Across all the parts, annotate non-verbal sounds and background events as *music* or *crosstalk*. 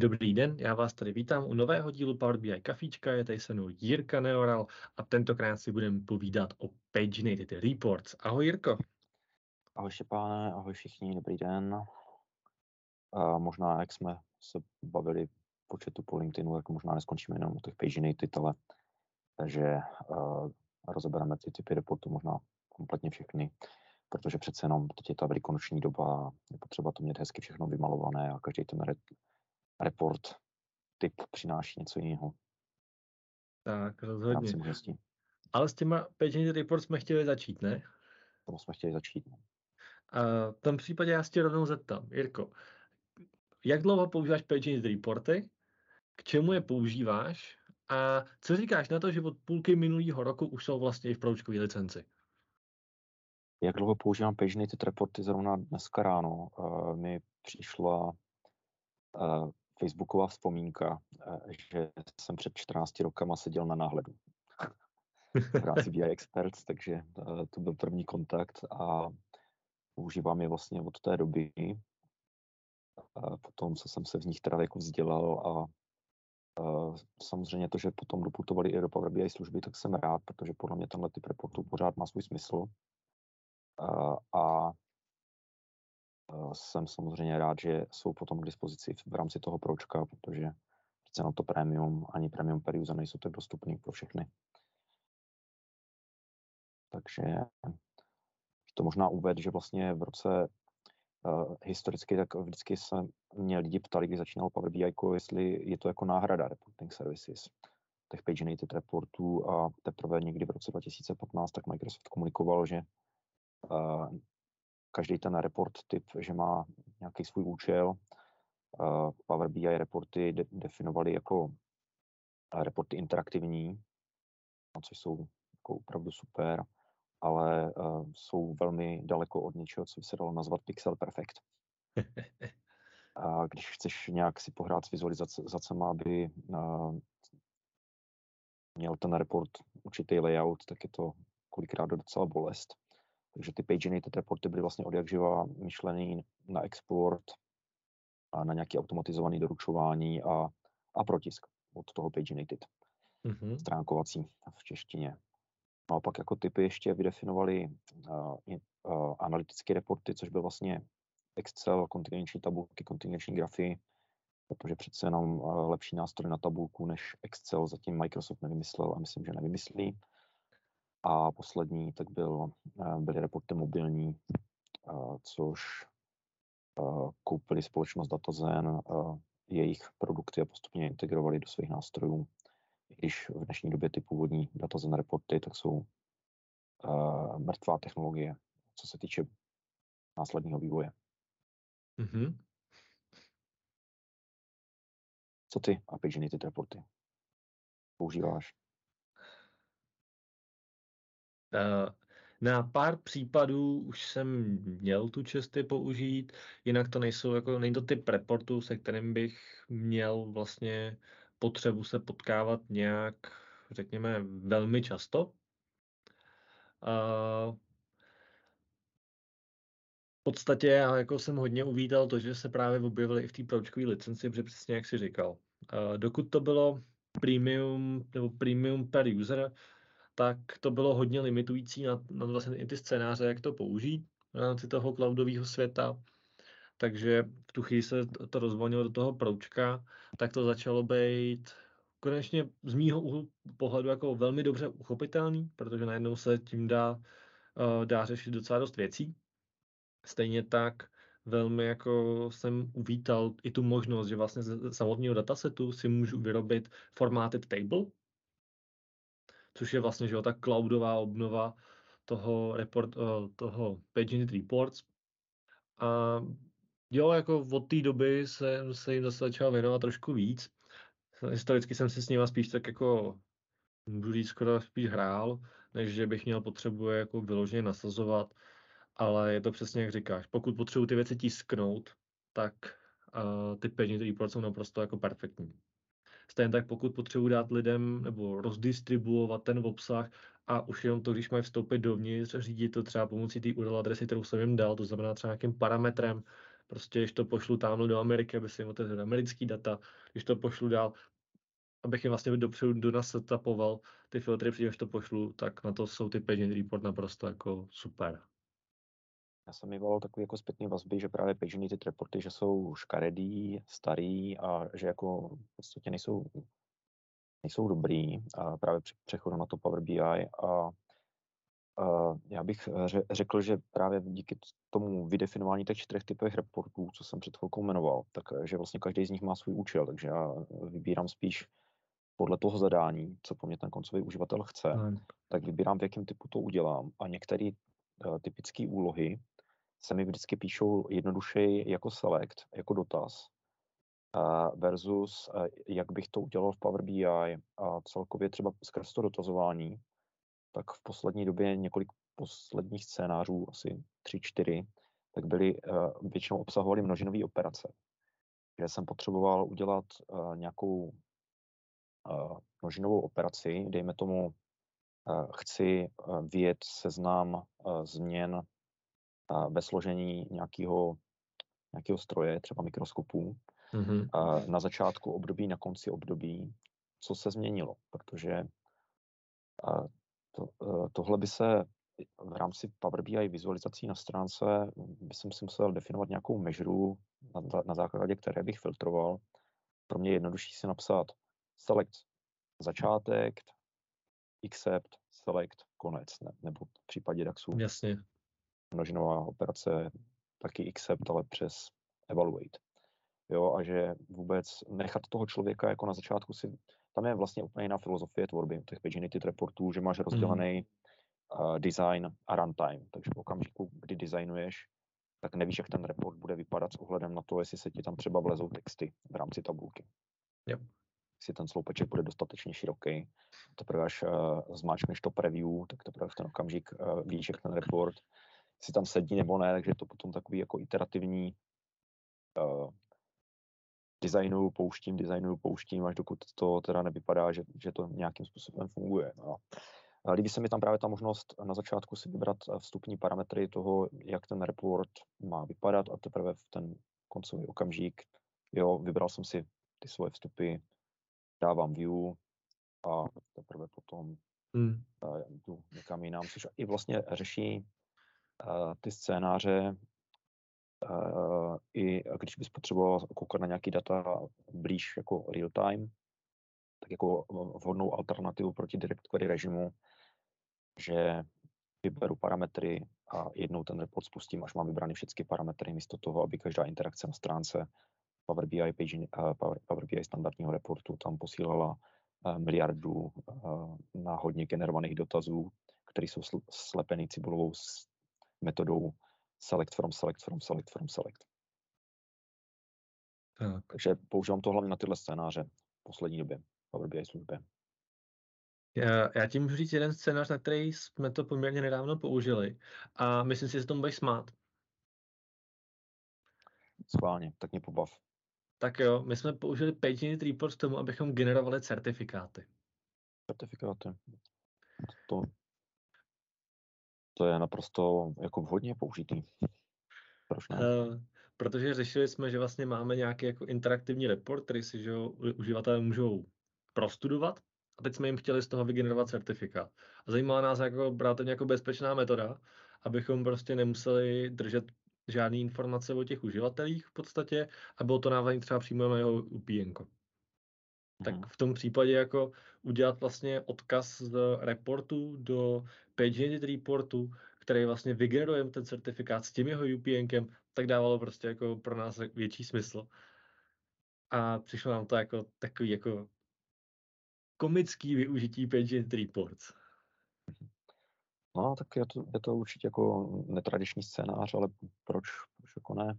Dobrý den, já vás tady vítám u nového dílu Power BI Kafíčka, je tady se mnou Jirka Neoral a tentokrát si budeme povídat o Paginated Reports. Ahoj Jirko. Ahoj Štěpáne, ahoj všichni, dobrý den. A možná, jak jsme se bavili početu po LinkedInu, tak možná neskončíme jenom u těch Paginated, ale takže uh, rozebereme ty typy reportů možná kompletně všechny, protože přece jenom teď je ta velikonoční doba, je potřeba to mít hezky všechno vymalované a každý ten report typ přináší něco jiného. Tak, rozhodně. Ale s těma Paginated Reports jsme chtěli začít, ne? To jsme chtěli začít. Ne? A v tom případě já si tě rovnou zeptám, Jirko, jak dlouho používáš Paginated Reporty, k čemu je používáš a co říkáš na to, že od půlky minulého roku už jsou vlastně i v proučkové licenci? Jak dlouho používám Paginated Reporty? Zrovna dneska ráno uh, mi přišla uh, facebooková vzpomínka, uh, že jsem před 14 rokama seděl na náhledu v rámci BI Experts, takže uh, to byl první kontakt a používám je vlastně od té doby. Potom, co jsem se v nich teda jako vzdělal a Uh, samozřejmě to, že potom doputovali i do Power BI služby, tak jsem rád, protože podle mě tenhle typ reportů pořád má svůj smysl. A jsem samozřejmě rád, že jsou potom k dispozici v, rámci toho pročka, protože přece na to premium, ani premium per user nejsou tak dostupný pro všechny. Takže to možná uved, že vlastně v roce uh, historicky, tak vždycky se mě lidi ptali, když začínal Power BI, jestli je to jako náhrada reporting services těch paginated reportů a teprve někdy v roce 2015 tak Microsoft komunikoval, že uh, každý ten report typ, že má nějaký svůj účel. Uh, Power BI reporty de- definovali jako reporty interaktivní, což jsou jako opravdu super ale uh, jsou velmi daleko od něčeho, co by se dalo nazvat pixel perfect. *laughs* A když chceš nějak si pohrát s vizualizacemi, aby uh, měl ten report určitý layout, tak je to kolikrát docela bolest. Takže ty paginated reporty byly vlastně od jak živa myšlený na export a na nějaké automatizované doručování a, a protisk od toho paginated. Mm-hmm. Stránkovací v češtině. Naopak jako typy ještě vydefinovali uh, uh, analytické reporty, což byl vlastně Excel, kontingenční tabulky, kontingenční grafy, protože přece jenom uh, lepší nástroj na tabulku než Excel zatím Microsoft nevymyslel a myslím, že nevymyslí. A poslední tak byl, uh, byly reporty mobilní, uh, což uh, koupili společnost DataZen, jejich produkty a postupně integrovali do svých nástrojů když v dnešní době ty původní datazen reporty, tak jsou mrtvá technologie, co se týče následního vývoje. Mm-hmm. Co ty a paginated reporty používáš? Uh, na pár případů už jsem měl tu česty použít, jinak to nejsou jako, není to typ reportů, se kterým bych měl vlastně potřebu se potkávat nějak, řekněme, velmi často. A v podstatě já jako jsem hodně uvítal to, že se právě objevily i v té proučkové licenci, protože přesně jak si říkal. A dokud to bylo premium nebo premium per user, tak to bylo hodně limitující na, na vlastně i ty scénáře, jak to použít v rámci toho cloudového světa. Takže v tu chvíli se to, rozvolnilo do toho proučka, tak to začalo být konečně z mýho úhlu pohledu jako velmi dobře uchopitelný, protože najednou se tím dá, uh, dá řešit docela dost věcí. Stejně tak velmi jako jsem uvítal i tu možnost, že vlastně z samotného datasetu si můžu vyrobit formatted table, což je vlastně že jo, ta cloudová obnova toho, report, uh, toho Paginate Reports. A jo, jako od té doby se, se jim zase začal věnovat trošku víc. Historicky jsem si s nimi spíš tak jako můžu říct skoro spíš hrál, než že bych měl potřebu jako vyloženě nasazovat, ale je to přesně jak říkáš. Pokud potřebuji ty věci tisknout, tak uh, ty peníze report jsou naprosto jako perfektní. Stejně tak pokud potřebuji dát lidem nebo rozdistribuovat ten obsah a už jenom to, když mají vstoupit dovnitř, řídit to třeba pomocí té URL adresy, kterou jsem jim dal, to znamená třeba nějakým parametrem, Prostě, když to pošlu tamhle do Ameriky, aby se jim otevřel americký data, když to pošlu dál, abych jim vlastně dopředu do nás setapoval ty filtry, předtím, to pošlu, tak na to jsou ty Pagent Report naprosto jako super. Já jsem mi volal takový jako zpětný vazby, že právě Pagent ty reporty, že jsou škaredý, starý a že jako v podstatě nejsou, nejsou dobrý a právě při přechodu na to Power BI a Uh, já bych řekl, že právě díky tomu vydefinování těch čtyřech typech reportů, co jsem před chvilkou jmenoval, takže vlastně každý z nich má svůj účel, takže já vybírám spíš podle toho zadání, co po mně ten koncový uživatel chce, hmm. tak vybírám, v jakém typu to udělám. A některé uh, typické úlohy se mi vždycky píšou jednodušeji jako select, jako dotaz, versus uh, jak bych to udělal v Power BI a celkově třeba skrz to dotazování, tak v poslední době několik posledních scénářů, asi tři, čtyři, tak byly, uh, většinou obsahovaly množinové operace, kde jsem potřeboval udělat uh, nějakou množinovou operaci, dejme tomu, chci vyjet seznam změn ve složení nějakého, nějakého stroje, třeba mikroskopů, mm-hmm. na začátku období, na konci období, co se změnilo, protože to, eh, tohle by se v rámci Power BI vizualizací na stránce, by jsem si musel definovat nějakou mežru, na, na základě které bych filtroval. Pro mě je jednodušší si napsat select začátek, accept, select, konec, ne, nebo v případě DAXu Jasně. Množinová operace taky accept, ale přes evaluate. Jo, a že vůbec nechat toho člověka jako na začátku si tam je vlastně úplně jiná filozofie tvorby těch paginity reportů, že máš rozdělený mm. uh, design a runtime. Takže v okamžiku, kdy designuješ, tak nevíš, jak ten report bude vypadat s ohledem na to, jestli se ti tam třeba vlezou texty v rámci tabulky. Yep. Jestli ten sloupeček bude dostatečně široký. Teprve až uh, zmáčkneš to preview, tak teprve v ten okamžik uh, víš, jak ten report si tam sedí nebo ne, takže je to potom takový jako iterativní uh, designuju, pouštím, designuju, pouštím, až dokud to teda nevypadá, že, že to nějakým způsobem funguje. No. Líbí se mi tam právě ta možnost na začátku si vybrat eh, vstupní parametry toho, jak ten report má vypadat a teprve v ten koncový okamžik, jo, vybral jsem si ty svoje vstupy, dávám view a teprve potom hmm. uh, jdu někam jinam, což i vlastně řeší ty scénáře, Uh, I když bys potřeboval koukat na nějaký data blíž jako real time, tak jako vhodnou alternativu proti direct query režimu, že vyberu parametry a jednou ten report spustím, až mám vybrané všechny parametry, místo toho, aby každá interakce na stránce Power BI, page, uh, Power, BI standardního reportu tam posílala miliardu uh, na hodně generovaných dotazů, které jsou slepený cibulovou metodou select from, select from, select from, select. Tak. Takže používám to hlavně na tyhle scénáře v poslední době Power BI službě. Já, já ti můžu říct jeden scénář, na který jsme to poměrně nedávno použili a myslím si, že se tomu budeš smát. Schválně, tak mě pobav. Tak jo, my jsme použili PageUnit Report k tomu, abychom generovali certifikáty. Certifikáty. To, to je naprosto jako vhodně použitý. Proč ne? Uh, protože řešili jsme, že vlastně máme nějaký jako interaktivní report, který si že uživatelé můžou prostudovat a teď jsme jim chtěli z toho vygenerovat certifikát. A zajímala nás jako brát jako bezpečná metoda, abychom prostě nemuseli držet žádné informace o těch uživatelích v podstatě a bylo to návazení třeba přímo na jeho UPN tak mhm. v tom případě jako udělat vlastně odkaz z reportu do PageUnit reportu, který vlastně vygeneruje ten certifikát s tím jeho UPNkem, tak dávalo prostě jako pro nás větší smysl. A přišlo nám to jako takový jako komický využití PageUnit reports. No, tak je to, je to určitě jako netradiční scénář, ale proč, proč jako ne?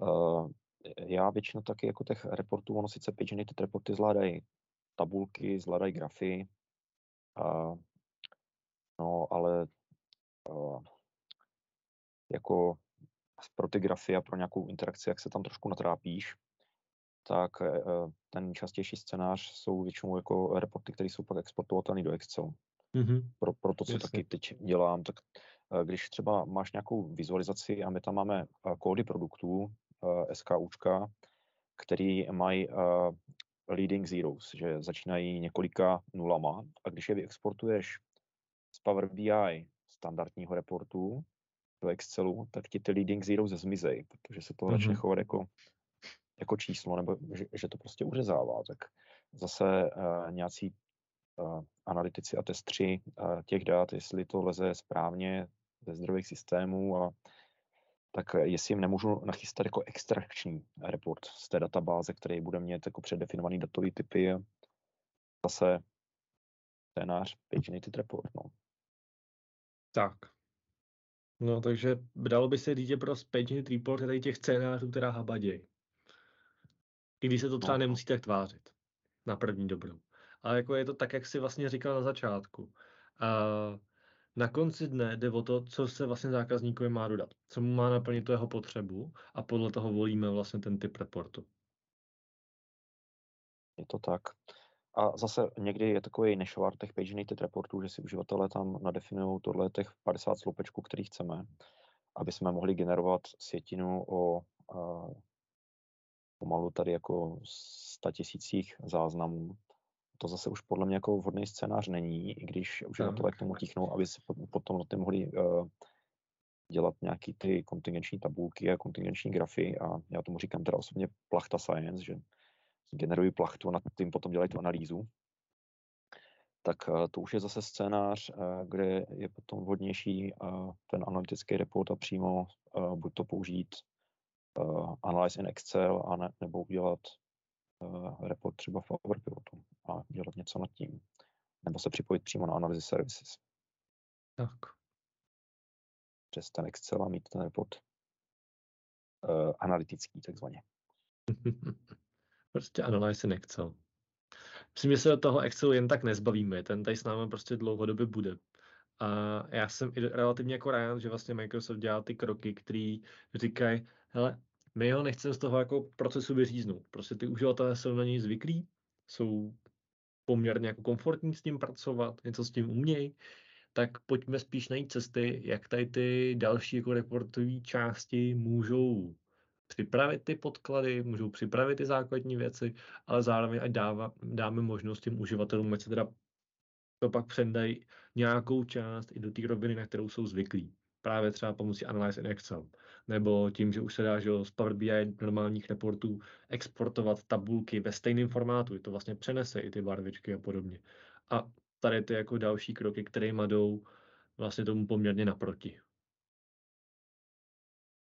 Uh, já většinou taky jako těch reportů, ono sice PageUnit reporty zvládají tabulky, zvládají grafy, a, no ale a, jako pro ty grafy a pro nějakou interakci, jak se tam trošku natrápíš, tak e, ten častější scénář jsou většinou jako reporty, které jsou pak exportovatelné do Excel. Mm-hmm. Pro, pro to, co Jasně. taky teď dělám, tak Když třeba máš nějakou vizualizaci a my tam máme kódy produktů, SKUčka, který mají leading zeros, že začínají několika nulama a když je vyexportuješ z Power BI standardního reportu do Excelu, tak ti ty leading zeros zmizejí, protože se to mm-hmm. začne chovat jako, jako číslo, nebo že, že to prostě uřezává. Tak zase uh, nějací uh, analytici a testři uh, těch dat, jestli to leze správně ze zdrojových systémů a tak jestli jim nemůžu nachystat jako extrakční report z té databáze, který bude mít jako předdefinovaný datový typy zase scénář PageNated report. No. Tak. No, takže dalo by se říct, pro PageNated report je tady těch scénářů, která habadějí. I když se to třeba no. nemusí tak tvářit na první dobrou. Ale jako je to tak, jak si vlastně říkal na začátku. Uh, na konci dne jde o to, co se vlastně zákazníkovi má dodat, co mu má naplnit tu jeho potřebu a podle toho volíme vlastně ten typ reportu. Je to tak. A zase někdy je takový nešvar těch PageNated reportů, že si uživatelé tam nadefinují tohle těch 50 sloupečků, který chceme, aby jsme mohli generovat sjetinu o a, pomalu tady jako 100 tisících záznamů to zase už podle mě jako vhodný scénář není, i když uživatelé k tomu tichnou, aby si potom na mohli uh, dělat nějaký ty kontingenční tabulky a kontingenční grafy a já tomu říkám teda osobně plachta science, že generují plachtu a nad tím potom dělají tu analýzu. Tak uh, to už je zase scénář, uh, kde je potom vhodnější uh, ten analytický report a přímo uh, buď to použít uh, Analyze in Excel a ne, nebo udělat report třeba v Overpivotu a dělat něco nad tím. Nebo se připojit přímo na analýzy services. Tak. Přes ten Excel a mít ten report uh, analytický takzvaně. *laughs* prostě analýzy Excel. Myslím, že se do toho Excelu jen tak nezbavíme, ten tady s námi prostě dlouhodobě bude. A já jsem i relativně jako rád, že vlastně Microsoft dělá ty kroky, které říkají, hele, my ho nechceme z toho jako procesu vyříznout. Prostě ty uživatelé jsou na něj zvyklí, jsou poměrně jako komfortní s tím pracovat, něco s tím umějí, tak pojďme spíš najít cesty, jak tady ty další jako reportové části můžou připravit ty podklady, můžou připravit ty základní věci, ale zároveň ať dáva, dáme možnost těm uživatelům, ať se teda to pak předají nějakou část i do té roviny, na kterou jsou zvyklí právě třeba pomocí Analyze in Excel, nebo tím, že už se dá že z Power BI normálních reportů exportovat tabulky ve stejném formátu, to vlastně přenese i ty barvičky a podobně. A tady ty jako další kroky, které jdou vlastně tomu poměrně naproti.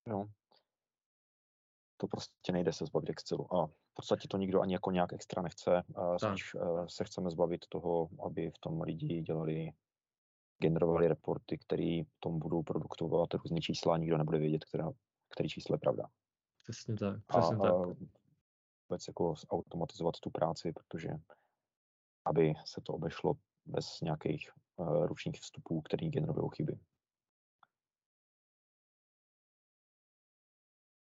Jo. To prostě nejde se zbavit Excelu. A v podstatě to nikdo ani jako nějak extra nechce. Spíš eh, se chceme zbavit toho, aby v tom lidi dělali generovali reporty, které tom budou produktovat různé čísla a nikdo nebude vědět, která, který číslo je pravda. Přesně tak. Přesně a, tak. A vůbec jako automatizovat tu práci, protože aby se to obešlo bez nějakých uh, ručních vstupů, který generují chyby.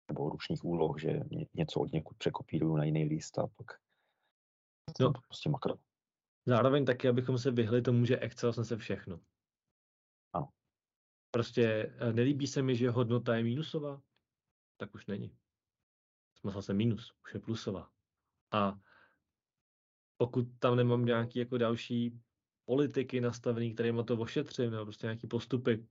Nebo ručních úloh, že něco od někud překopíruju na jiný list a pak no. prostě makro. Zároveň taky, abychom se vyhli tomu, že Excel se všechno. Prostě eh, nelíbí se mi, že hodnota je minusová, tak už není. Jsme se minus, už je plusová. A pokud tam nemám nějaký jako další politiky nastavený, kterými to ošetřím, nebo prostě nějaký postupy,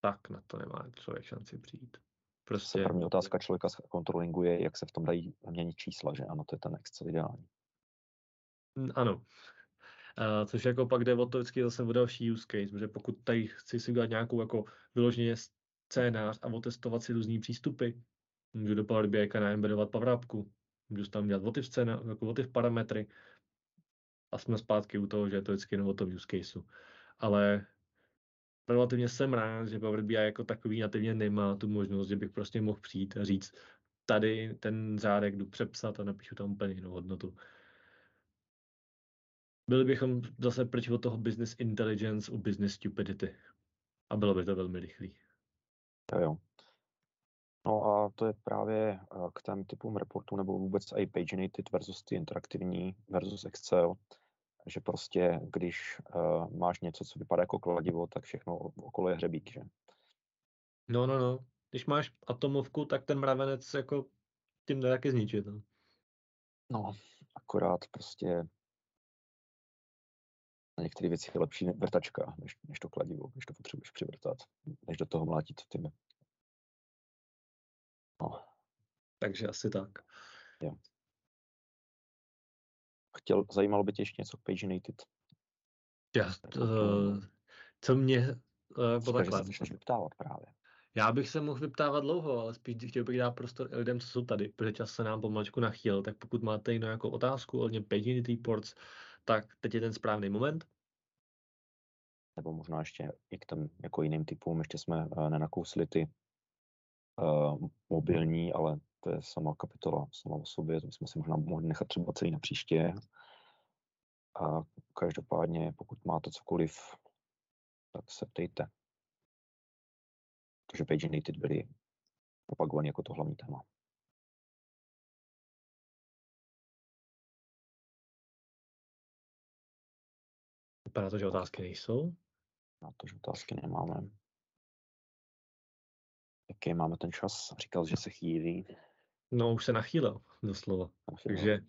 tak na to nemá člověk šanci přijít. Prostě... První otázka člověka z kontrolingu je, jak se v tom dají měnit čísla, že ano, to je ten Excel ideální. Ano, Což jako pak jde o to vždycky zase o další use case, protože pokud tady chci si udělat nějakou jako vyloženě scénář a otestovat si různý přístupy, můžu do Power BI naembedovat Power Appku, můžu tam dělat votiv scéna, jako votiv parametry a jsme zpátky u toho, že je to vždycky jenom o tom use caseu. Ale relativně jsem rád, že Power BI jako takový nativně nemá tu možnost, že bych prostě mohl přijít a říct, tady ten řádek jdu přepsat a napíšu tam úplně jinou hodnotu byli bychom zase pryč od toho business intelligence u business stupidity. A bylo by to velmi rychlý. Jo, jo. No a to je právě eh, k těm typům reportů nebo vůbec i paginated versus ty interaktivní versus Excel. že prostě, když uh, máš něco, co vypadá jako kladivo, tak všechno okolo je hřebík, že? No, no, no. Když máš atomovku, tak ten mravenec jako tím jde taky zničit. No. no, akorát prostě na některé věci je lepší vrtačka, než, než to kladivo, než to potřebuješ přivrtat, než do toho mlátit tím. No. Takže asi tak. Jo. Chtěl, zajímalo by tě ještě něco k PageNated? Já, to, co mě uh, se začneš vyptávat právě. Já bych se mohl vyptávat dlouho, ale spíš chtěl bych dát prostor lidem, co jsou tady, protože čas se nám pomalečku nachýl, tak pokud máte jinou jako otázku ohledně PageNet Reports, tak teď je ten správný moment. Nebo možná ještě i k těm jako jiným typům, ještě jsme uh, nenakousli ty uh, mobilní, ale to je sama kapitola sama o sobě, to bychom si možná mohli nechat třeba celý na příště. A každopádně, pokud máte cokoliv, tak se ptejte. Takže PageNated byly propagovaný jako to hlavní téma. Vypadá to, že otázky nejsou. Na to, že otázky nemáme. Jaký máme ten čas? Říkal, že se chýlí. No, už se nachýlil, doslova. Nachýlil. Takže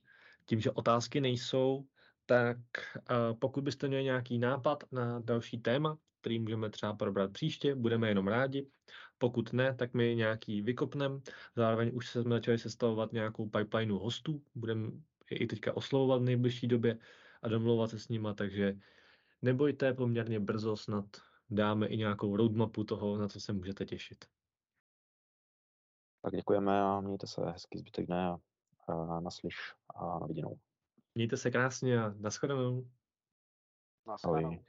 tím, že otázky nejsou, tak uh, pokud byste měli nějaký nápad na další téma, který můžeme třeba probrat příště, budeme jenom rádi. Pokud ne, tak my nějaký vykopnem. Zároveň už jsme začali sestavovat nějakou pipeline hostů. Budeme i teďka oslovovat v nejbližší době a domlouvat se s nima, takže nebojte, poměrně brzo snad dáme i nějakou roadmapu toho, na co se můžete těšit. Tak děkujeme a mějte se hezký zbytek dne a, a naslyš a na viděnou. Mějte se krásně a nashledanou. Nashledanou.